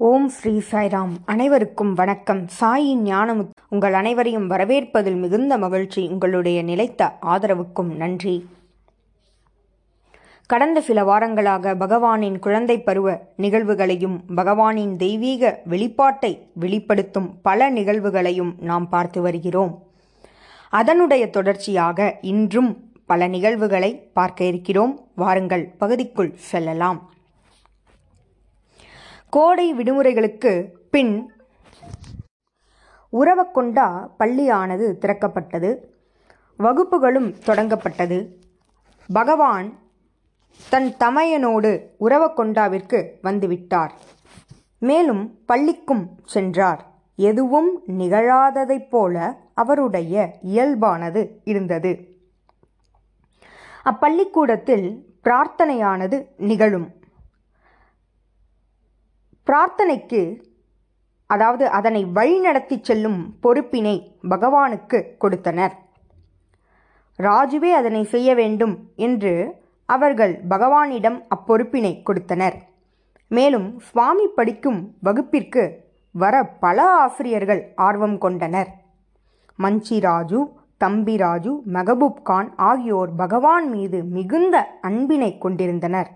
ஓம் ஸ்ரீ சாய்ராம். அனைவருக்கும் வணக்கம். சாயின் ஞானம் உங்கள் அனைவரையும் வரவேற்பதில் மிகுந்த மகிழ்ச்சி. உங்களுடைய நிலைத்த ஆதரவுக்கும் நன்றி. கடந்த சில வாரங்களாக பகவானின் குழந்தை பருவ நிகழ்வுகளையும் பகவானின் தெய்வீக வெளிப்பாட்டை வெளிப்படுத்தும் பல நிகழ்வுகளையும் நாம் பார்த்து வருகிறோம். அதனுடைய தொடர்ச்சியாக இன்றும் பல நிகழ்வுகளை பார்க்க இருக்கிறோம். வாருங்கள் பகுதிக்குள் செல்லலாம். கோடை விடுமுறைகளுக்கு பின் உறவக்கொண்டா பள்ளியானது திறக்கப்பட்டது. வகுப்புகளும் தொடங்கப்பட்டது. பகவான் தன் தமையனோடு உறவக்கொண்டாவிற்கு வந்துவிட்டார். மேலும் பள்ளிக்கும் சென்றார். எதுவும் நிகழாததைப் போல அவருடைய இயல்பானது இருந்தது. அப்பள்ளிக்கூடத்தில் பிரார்த்தனையானது நிகழும். பிரார்த்தனைக்கு அதாவது அதனை வழிநடத்தி செல்லும் பொறுப்பினை பகவானுக்கு கொடுத்தனர். ராஜுவே அதனை செய்ய வேண்டும் என்று அவர்கள் பகவானிடம் அப்பொறுப்பினை கொடுத்தனர். மேலும் சுவாமி படிக்கும் வகுப்பிற்கு வர பல ஆசிரியர்கள் ஆர்வம் கொண்டனர். மஞ்சி ராஜு தம்பி ராஜு மெகபூப் கான் ஆகியோர் பகவான் மீது மிகுந்த அன்பினை கொண்டிருந்தனர்.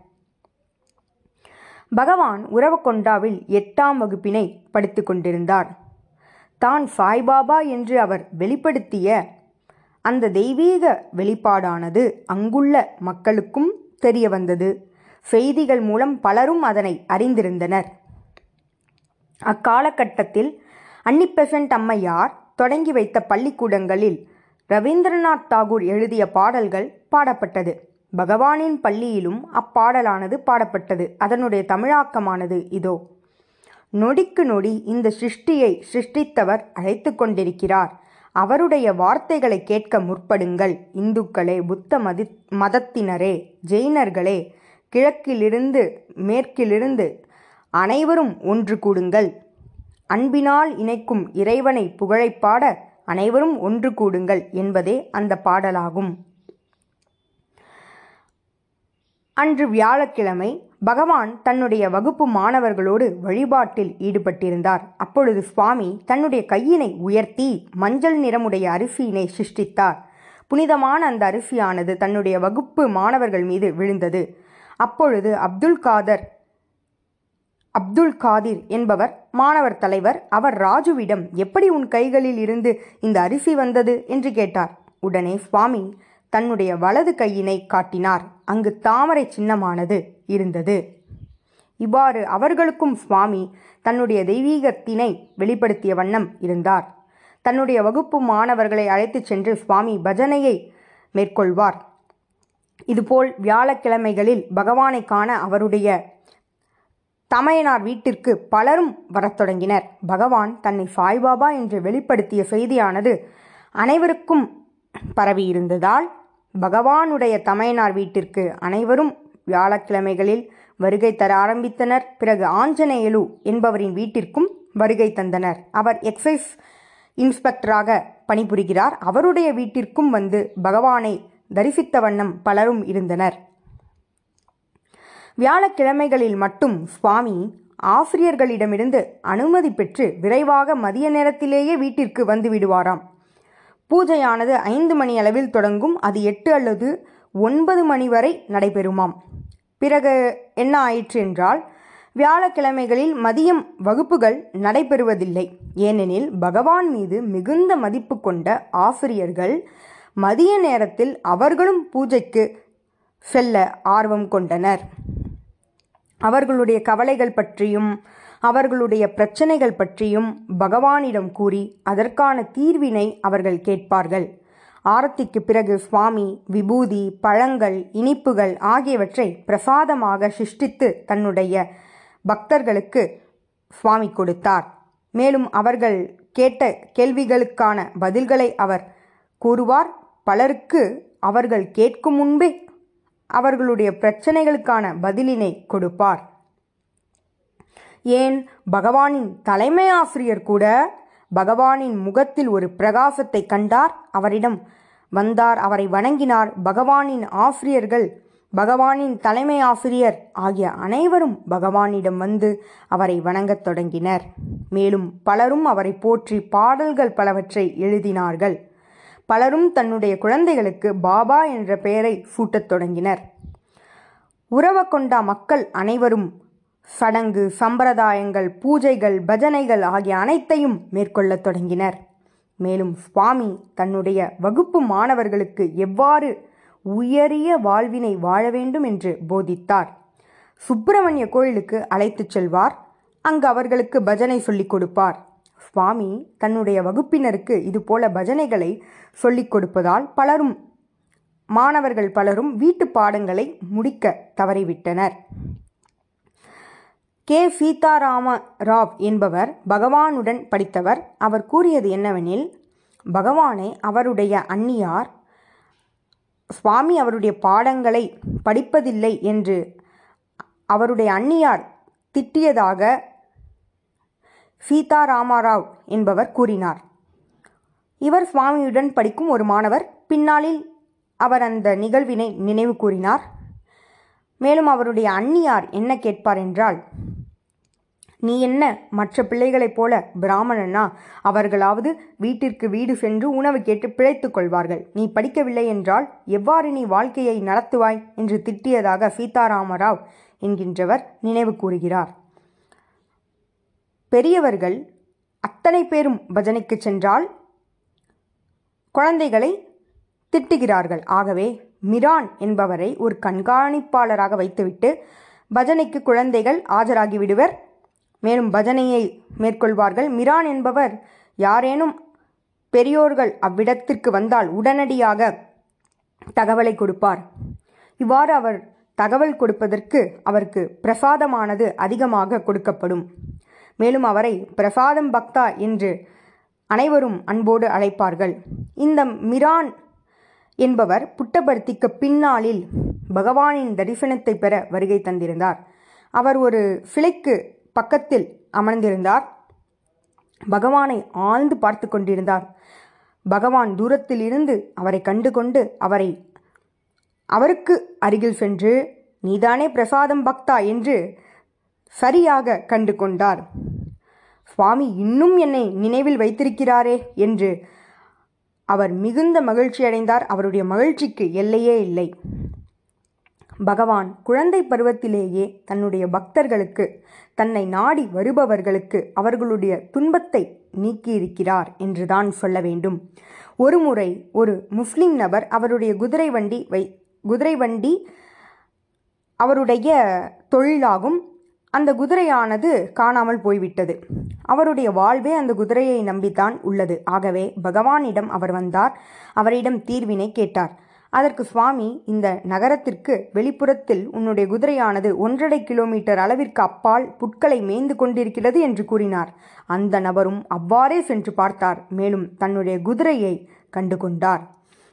பகவான் உறவக்கொண்டாவில் எட்டாம் வகுப்பினை படித்து கொண்டிருந்தார். தான் சாய்பாபா என்று அவர் வெளிப்படுத்திய அந்த தெய்வீக வெளிப்பாடானது அங்குள்ள மக்களுக்கும் தெரிய வந்தது. செய்திகள் மூலம் பலரும் அதனை அறிந்திருந்தனர். அக்காலகட்டத்தில் அன்னிபெசன்ட் அம்மையார் தொடங்கி வைத்த பள்ளிக்கூடங்களில் ரவீந்திரநாத் தாகூர் எழுதிய பாடல்கள் பாடப்பட்டது. பகவானின் பள்ளியிலும் அப்பாடலானது பாடப்பட்டது. அதனுடைய தமிழாக்கமானது இதோ. நொடிக்கு நொடி இந்த சிருஷ்டியை சிருஷ்டித்தவர் அழைத்து கொண்டிருக்கிறார். அவருடைய வார்த்தைகளை கேட்க முற்படுங்கள். இந்துக்களே புத்த மதி மதத்தினரே ஜெயினர்களே கிழக்கிலிருந்து மேற்கிலிருந்து அனைவரும் ஒன்று கூடுங்கள். அன்பினால் இணைக்கும் இறைவனை புகழைப்பாட அனைவரும் ஒன்று கூடுங்கள் என்பதே அந்த பாடலாகும். அன்று வியாழக்கிழமை பகவான் தன்னுடைய வகுப்பு மாணவர்களோடு வழிபாட்டில் ஈடுபட்டிருந்தார். அப்பொழுது சுவாமி தன்னுடைய கையினை உயர்த்தி மஞ்சள் நிறமுடைய அரிசியினை சிருஷ்டித்தார். புனிதமான அந்த அரிசியானது தன்னுடைய வகுப்பு மாணவர்கள் மீது விழுந்தது. அப்பொழுது அப்துல் காதர் அப்துல் காதிர் என்பவர் மாணவர் தலைவர் அவர் ராஜுவிடம் எப்படி உன் கைகளில் இருந்து இந்த அரிசி வந்தது? என்று கேட்டார். உடனே சுவாமி தன்னுடைய வலது கையினை காட்டினார். அங்கு தாமரை சின்னமானது இருந்தது. இவ்வாறு அவர்களுக்கும் சுவாமி தன்னுடைய தெய்வீகத்தினை வெளிப்படுத்திய வண்ணம் இருந்தார். தன்னுடைய வகுப்பு மாணவர்களை அழைத்துச் சென்று சுவாமி பஜனையை மேற்கொள்வார். இதுபோல் வியாழக்கிழமைகளில் பகவானை காண அவருடைய தமையனார் வீட்டிற்கு பலரும் வரத் தொடங்கினர். பகவான் தன்னை சாய்பாபா என்று வெளிப்படுத்திய செய்தியானது அனைவருக்கும் பரவியிருந்ததால் பகவானுடைய தமையனார் வீட்டிற்கு அனைவரும் வியாழக்கிழமைகளில் வருகை தர ஆரம்பித்தனர். பிறகு ஆஞ்சநேயலு என்பவரின் வீட்டிற்கும் வருகை தந்தனர். அவர் எக்ஸைஸ் இன்ஸ்பெக்டராக பணிபுரிகிறார். அவருடைய வீட்டிற்கும் வந்து பகவானை தரிசித்த வண்ணம் பலரும் இருந்தனர். வியாழக்கிழமைகளில் மட்டும் சுவாமி ஆசிரியர்களிடமிருந்து அனுமதி பெற்று விரைவாக மதிய நேரத்திலேயே வீட்டிற்கு வந்து விடுவாராம். பூஜையானது ஐந்து மணி அளவில் தொடங்கும். அது எட்டு அல்லது ஒன்பது மணி வரை நடைபெறுமாம். பிறகு என்ன ஆயிற்று என்றால் வியாழக்கிழமைகளில் மதியம் வகுப்புகள் நடைபெறுவதில்லை. ஏனெனில் பகவான் மீது மிகுந்த மதிப்பு கொண்ட ஆசிரியர்கள் மதிய நேரத்தில் அவர்களும் பூஜைக்கு செல்ல ஆர்வம் கொண்டனர். அவர்களுடைய கவலைகள் பற்றியும் அவர்களுடைய பிரச்சனைகள் பற்றியும் பகவானிடம் கூறி அதற்கான தீர்வினை அவர்கள் கேட்பார்கள். ஆரத்திக்கு பிறகு சுவாமி விபூதி பழங்கள் இனிப்புகள் ஆகியவற்றை பிரசாதமாக சிருஷ்டித்து தன்னுடைய பக்தர்களுக்கு சுவாமி கொடுத்தார். மேலும் அவர்கள் கேட்ட கேள்விகளுக்கான பதில்களை அவர் கூறுவார். பலருக்கு அவர்கள் கேட்கும் முன்பே அவர்களுடைய பிரச்சனைகளுக்கான பதிலினை கொடுப்பார். ஏன் பகவானின் தலைமை ஆசிரியர் கூட பகவானின் முகத்தில் ஒரு பிரகாசத்தை கண்டார்? அவரிடம் வந்தார் அவரை வணங்கினார். பகவானின் ஆசிரியர்கள் பகவானின் தலைமை ஆசிரியர் ஆகிய அனைவரும் பகவானிடம் வந்து அவரை வணங்கத் தொடங்கினர். மேலும் பலரும் அவரை போற்றி பாடல்கள் பலவற்றை எழுதினார்கள். பலரும் தன்னுடைய குழந்தைகளுக்கு பாபா என்ற பெயரை சூட்டத் தொடங்கினர். உறவக்கொண்டா மக்கள் அனைவரும் சடங்கு சம்பிரதாயங்கள் பூஜைகள் பஜனைகள் ஆகிய அனைத்தையும் மேற்கொள்ளத் தொடங்கினர். மேலும் சுவாமி தன்னுடைய வகுப்பு மாணவர்களுக்கு எவ்வாறு உயரிய வாழ்வினை வாழ வேண்டும் என்று போதித்தார். சுப்பிரமணிய கோயிலுக்கு அழைத்துச் செல்வார். அங்கு அவர்களுக்கு பஜனை சொல்லிக் கொடுப்பார். சுவாமி தன்னுடைய வகுப்பினருக்கு இதுபோல பஜனைகளை சொல்லிக் கொடுப்பதால் பலரும் மாணவர்கள் பலரும் வீட்டு பாடங்களை முடிக்க தவறிவிட்டனர். கே. சீதாராம ராவ் என்பவர் பகவானுடன் படித்தவர். அவர் கூறியது என்னவெனில் பகவானை அவருடைய அந்நியார் சுவாமி அவருடைய பாடங்களை படிப்பதில்லை என்று அவருடைய அந்நியார் திட்டியதாக சீதாராமராவ் என்பவர் கூறினார். இவர் சுவாமியுடன் படிக்கும் ஒரு மாணவர். பின்னாளில் அவர் அந்த நிகழ்வினை நினைவு கூறினார். மேலும் அவருடைய அந்நியார் என்ன கேட்பார் என்றால் நீ என்ன மற்ற பிள்ளைகளைப் போல பிராமணனா? அவர்களாவது வீட்டிற்கு வீடு சென்று உணவு கேட்டு பிழைத்துக் கொள்வார்கள். நீ படிக்கவில்லை என்றால் எவ்வாறு நீ வாழ்க்கையை நடத்துவாய்? என்று திட்டியதாக சீதாராமராவ் என்கின்றவர் நினைவு கூறுகிறார். பெரியவர்கள் அத்தனை பேரும் பஜனைக்கு சென்றால் குழந்தைகளை திட்டுகிறார்கள். ஆகவே மிரான் என்பவரை ஒரு கண்காணிப்பாளராக வைத்துவிட்டு பஜனைக்கு குழந்தைகள் ஆஜராகி விடுவர் மேலும் பஜனையை மேற்கொள்வார்கள். மிரான் என்பவர் யாரேனும் பெரியோர்கள் அவ்விடத்திற்கு வந்தால் உடனடியாக தகவலை கொடுப்பார். இவ்வாறு அவர் தகவல் கொடுப்பதற்கு அவருக்கு பிரசாதமானது அதிகமாக கொடுக்கப்படும். மேலும் அவரை பிரசாதம் பக்தா என்று அனைவரும் அன்போடு அழைப்பார்கள். இந்த மிரான் என்பவர் புட்டபர்த்திக்கு பின்னாளில் பகவானின் தரிசனத்தை பெற வருகை தந்திருந்தார். அவர் ஒரு சிலைக்கு பக்கத்தில் அமர்ந்திருந்தார். பகவானை ஆழ்ந்து பார்த்து கொண்டிருந்தார். பகவான் தூரத்தில் இருந்து அவரை கண்டு கொண்டு அவரை அவருக்கு அருகில் சென்று நீதானே பிரசாதம் பக்தா என்று சரியாக கண்டு கொண்டார் சுவாமி இன்னும் என்னை நினைவில் வைத்திருக்கிறாரே என்று அவர் மிகுந்த மகிழ்ச்சி அடைந்தார் அவருடைய மகிழ்ச்சிக்கு எல்லையே இல்லை. பகவான் குழந்தை பருவத்திலேயே தன்னுடைய பக்தர்களுக்கு தன்னை நாடி வருபவர்களுக்கு அவர்களுடைய துன்பத்தை நீக்கியிருக்கிறார் என்றுதான் சொல்ல வேண்டும். ஒருமுறை ஒரு முஸ்லிம் நபர் அவருடைய குதிரை வண்டி வை குதிரை வண்டி அவருடைய தொழிலாகும். அந்த குதிரையானது காணாமல் போய்விட்டது. அவருடைய வாழ்வே அந்த குதிரையை நம்பித்தான் உள்ளது. ஆகவே பகவானிடம் அவர் வந்தார். அவரிடம் தீர்வினை கேட்டார். அதற்கு சுவாமி இந்த நகரத்திற்கு வெளிப்புறத்தில் உன்னுடைய குதிரையானது ஒன்றரை கிலோமீட்டர் அளவிற்கு அப்பால் புட்களை மேய்ந்து கொண்டிருக்கிறது என்று கூறினார். அந்த நபரும் அவ்வாறே சென்று பார்த்தார். மேலும் தன்னுடைய குதிரையை கண்டு கொண்டார்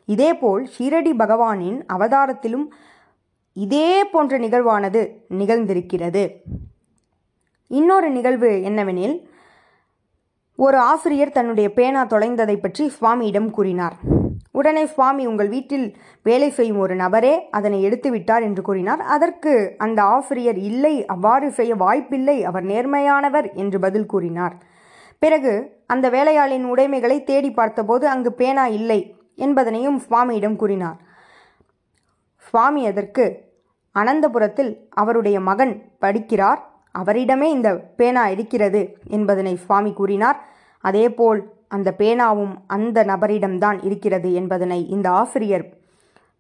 இதேபோல் ஷீரடி பகவானின் அவதாரத்திலும் இதே போன்ற நிகழ்வானது நிகழ்ந்திருக்கிறது. இன்னொரு நிகழ்வு என்னவெனில் ஒரு ஆசிரியர் தன்னுடைய பேனா தொலைந்ததை பற்றி சுவாமியிடம் கூறினார். உடனே சுவாமி உங்கள் வீட்டில் வேலை செய்யும் ஒரு நபரே அதனை எடுத்துவிட்டார் என்று கூறினார். அதற்கு அந்த ஆசிரியர் இல்லை அவ்வாறு செய்ய வாய்ப்பில்லை அவர் நேர்மையானவர் என்று பதில் கூறினார். பிறகு அந்த வேலையாளின் உடைமைகளை தேடி பார்த்தபோது அங்கு பேனா இல்லை என்பதனையும் சுவாமியிடம் கூறினார். சுவாமி அதற்கு அனந்தபுரத்தில் அவருடைய மகன் படிக்கிறார் அவரிடமே இந்த பேனா இருக்கிறது என்பதனை சுவாமி கூறினார். அதேபோல் அந்த பேனாவும் அந்த நபரிடம்தான் இருக்கிறது என்பதனை இந்த ஆசிரியர்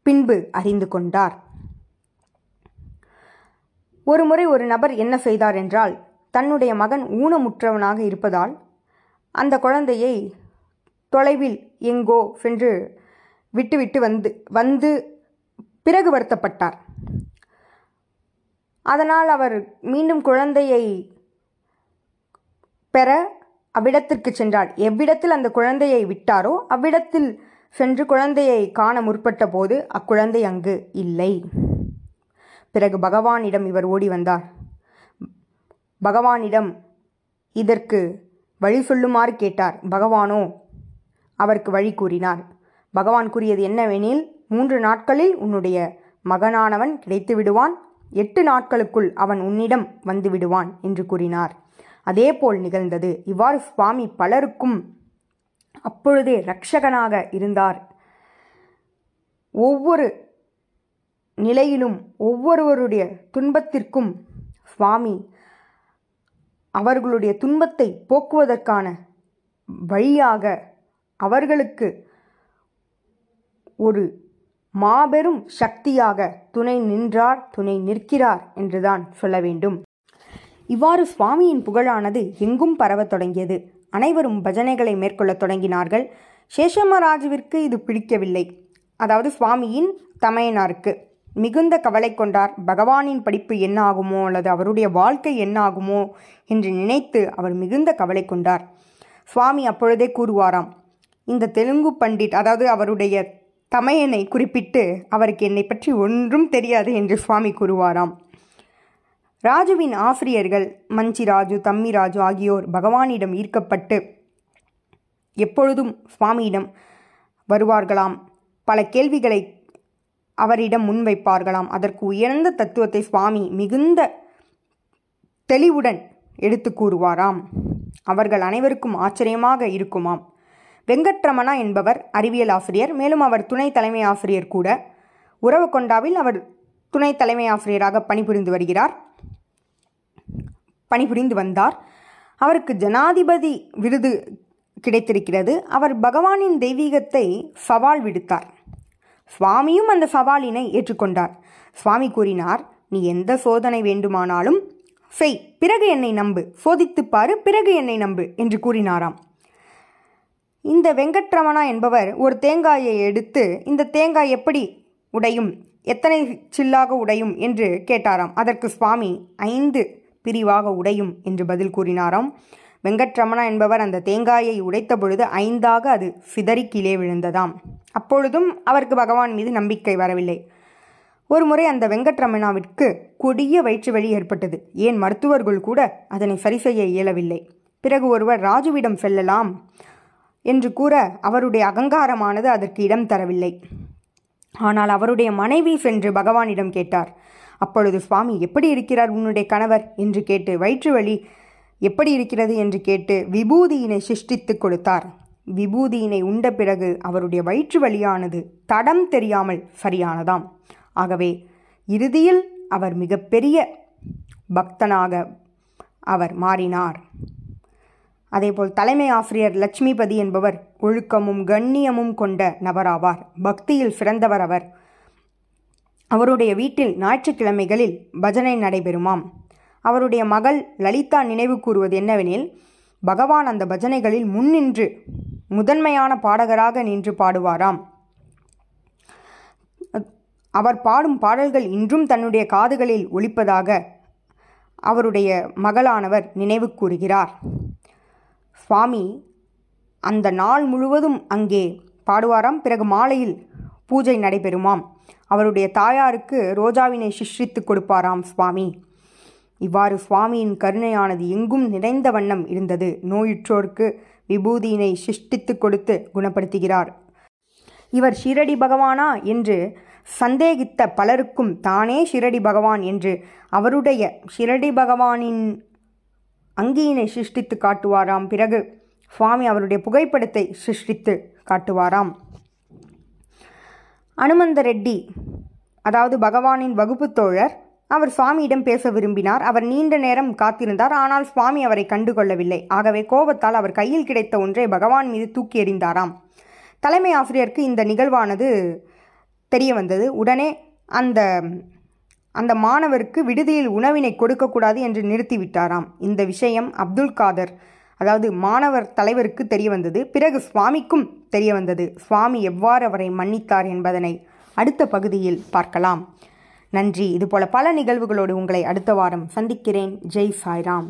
பின்பு அறிந்து கொண்டார். ஒருமுறை ஒரு நபர் என்ன செய்தார் என்றால் தன்னுடைய மகன் ஊனமுற்றவனாக இருப்பதால் அந்த குழந்தையை தொலைவில் எங்கோ சென்று விட்டுவிட்டு வந்து வந்து பிறகு வருத்தப்பட்டார். அதனால் அவர் மீண்டும் குழந்தையை பெற அவ்விடத்திற்கு சென்றார் எவ்விடத்தில் அந்த குழந்தையை விட்டாரோ அவ்விடத்தில் சென்று குழந்தையை காண முற்பட்ட போது அக்குழந்தை அங்கு இல்லை. பிறகு பகவானிடம் இவர் ஓடி வந்தார். பகவானிடம் இதற்கு வழி சொல்லுமாறு கேட்டார். பகவானோ அவருக்கு வழி கூறினார். பகவான் கூறியது என்னவெனில் மூன்று நாட்களில் உன்னுடைய மகனானவன் கிடைத்து விடுவான் எட்டு நாட்களுக்குள் அவன் உன்னிடம் வந்து விடுவான் என்று கூறினார். அதேபோல் நிகழ்ந்தது. இவ்வாறு சுவாமி பலருக்கும் அப்பொழுதே இரட்சகனாக இருந்தார். ஒவ்வொரு நிலையிலும் ஒவ்வொருவருடைய துன்பத்திற்கும் சுவாமி அவர்களுடைய துன்பத்தை போக்குவதற்கான வழியாக அவர்களுக்கு ஒரு மாபெரும் சக்தியாக துணை நின்றார் துணை நிற்கிறார் என்றுதான் சொல்ல வேண்டும். இவ்வாறு சுவாமியின் புகழானது எங்கும் பரவத் தொடங்கியது. அனைவரும் பஜனைகளை மேற்கொள்ளத் தொடங்கினார்கள். சேஷமராஜுவிற்கு இது பிடிக்கவில்லை. அதாவது சுவாமியின் தமையனாருக்கு. மிகுந்த கவலை கொண்டார். பகவானின் படிப்பு என்ன ஆகுமோ அல்லது அவருடைய வாழ்க்கை என்ன ஆகுமோ என்று நினைத்து அவர் மிகுந்த கவலை கொண்டார். சுவாமி அப்பொழுதே கூறுவாராம் இந்த தெலுங்கு பண்டிட் அதாவது அவருடைய தமையனை குறிப்பிட்டு அவருக்கு என்னை பற்றி ஒன்றும் தெரியாது என்று சுவாமி கூறுவாராம். ராஜுவின் ஆசிரியர்கள் மஞ்சிராஜு தம்மிராஜு ஆகியோர் பகவானிடம் ஈர்க்கப்பட்டு எப்பொழுதும் சுவாமியிடம் வருவார்களாம். பல கேள்விகளை அவரிடம் முன்வைப்பார்களாம். அதற்கு உயர்ந்த தத்துவத்தை சுவாமி மிகுந்த தெளிவுடன் எடுத்து கூறுவாராம். அவர்கள் அனைவருக்கும் ஆச்சரியமாக இருக்குமாம். வெங்கட்ரமணா என்பவர் அறிவியல் ஆசிரியர். மேலும் அவர் துணை தலைமை ஆசிரியர் கூட. உறவு கொண்டாவில் அவர் துணை தலைமை ஆசிரியராக பணிபுரிந்து வருகிறார். பணிபுரிந்து வந்தார். அவருக்கு ஜனாதிபதி விருது கிடைத்திருக்கிறது. அவர் பகவானின் தெய்வீகத்தை சவால் விடுத்தார். சுவாமியும் அந்த சவாலினை ஏற்றுக்கொண்டார். சுவாமி கூறினார் நீ எந்த சோதனை வேண்டுமானாலும் செய். பிறகு என்னை நம்பு. சோதித்துப் பாரு. பிறகு என்னை நம்பு என்று கூறினாராம். இந்த வெங்கட்ரமணா என்பவர் ஒரு தேங்காயை எடுத்து இந்த தேங்காய் எப்படி உடையும்? எத்தனை சில்லாக உடையும்? என்று கேட்டாராம். அதற்கு சுவாமி ஐந்து பிரிவாக உடையும் என்று பதில் கூறினாராம். வெங்கட்ரமணா என்பவர் அந்த தேங்காயை உடைத்த பொழுது ஐந்தாக அது சிதறி கீழே விழுந்ததாம். அப்பொழுதும் அவருக்கு பகவான் மீது நம்பிக்கை வரவில்லை. ஒரு முறை அந்த வெங்கட்ரமணாவிற்கு கொடிய வயிற்று வழி ஏற்பட்டது. ஏன் மருத்துவர்கள் கூட அதனை சரி செய்ய இயலவில்லை. பிறகு ஒருவர் ராஜுவிடம் செல்லலாம் என்று கூற அவருடைய அகங்காரமானது அதற்கு இடம் தரவில்லை. ஆனால் அவருடைய மனைவி சென்று பகவானிடம் கேட்டார். அப்பொழுது சுவாமி எப்படி இருக்கிறார் உன்னுடைய கணவர்? என்று கேட்டு வயிற்று வலி எப்படி இருக்கிறது? என்று கேட்டு விபூதியினை சிருஷ்டித்து கொடுத்தார். விபூதியினை உண்ட பிறகு அவருடைய வயிற்று வலியானது தடம் தெரியாமல் சரியானதாம். ஆகவே இறுதியில் அவர் மிகப்பெரிய பக்தனாக அவர் மாறினார். அதேபோல் தலைமை ஆசிரியர் லட்சுமிபதி என்பவர் ஒழுக்கமும் கண்ணியமும் கொண்ட நபராவார். பக்தியில் சிறந்தவர் அவர். அவருடைய வீட்டில் ஞாயிற்றுக்கிழமைகளில் பஜனை நடைபெறுமாம். அவருடைய மகள் லலிதா நினைவு கூறுவது என்னவெனில் பகவான் அந்த பஜனைகளில் முன்னின்று முதன்மையான பாடகராக நின்று பாடுவாராம். அவர் பாடும் பாடல்கள் இன்றும் தன்னுடைய காதுகளில் ஒழிப்பதாக அவருடைய மகளானவர் நினைவு கூறுகிறார். சுவாமி அந்த நாள் முழுவதும் அங்கே பாடுவாராம். பிறகு மாலையில் பூஜை நடைபெறுமாம். அவருடைய தாயாருக்கு ரோஜாவினை சிஷ்டித்து கொடுப்பாராம் சுவாமி. இவ்வாறு சுவாமியின் கருணையானது எங்கும் நிறைந்த வண்ணம் இருந்தது. நோயுற்றோருக்கு விபூதியினை சிஷ்டித்து கொடுத்து குணப்படுத்துகிறார். இவர் ஷிரடி பகவானா என்று சந்தேகித்த பலருக்கும் தானே ஷிரடி பகவான் என்று அவருடைய ஷிரடி பகவானின் அங்கியினை சிருஷ்டித்து காட்டுவாராம் பிறகு சுவாமி அவருடைய புகைப்படத்தை சிருஷ்டித்து காட்டுவாராம். அனுமந்த ரெட்டி அதாவது பகவானின் வகுப்பு தோழர் அவர் சுவாமியிடம் பேச விரும்பினார். அவர் நீண்ட நேரம் காத்திருந்தார். ஆனால் சுவாமி அவரை கண்டுகொள்ளவில்லை. ஆகவே கோபத்தால் அவர் கையில் கிடைத்த ஒன்றை பகவான் மீது தூக்கி எறிந்தாராம். தலைமை ஆசிரியருக்கு இந்த நிகழ்வானது தெரிய வந்தது. உடனே அந்த அந்த மாணவருக்கு விடுதியில் உணவினை கொடுக்கக்கூடாது என்று நிறுத்திவிட்டாராம். இந்த விஷயம் அப்துல் காதர் அதாவது மாணவர் தலைவருக்கு தெரிய வந்தது பிறகு சுவாமிக்கும் தெரிய வந்தது சுவாமி எவ்வாறு அவரை மன்னித்தார் என்பதனை அடுத்த பகுதியில் பார்க்கலாம். நன்றி. இதுபோல பல நிகழ்வுகளோடு உங்களை அடுத்த வாரம் சந்திக்கிறேன். ஜெய் சாய்ராம்.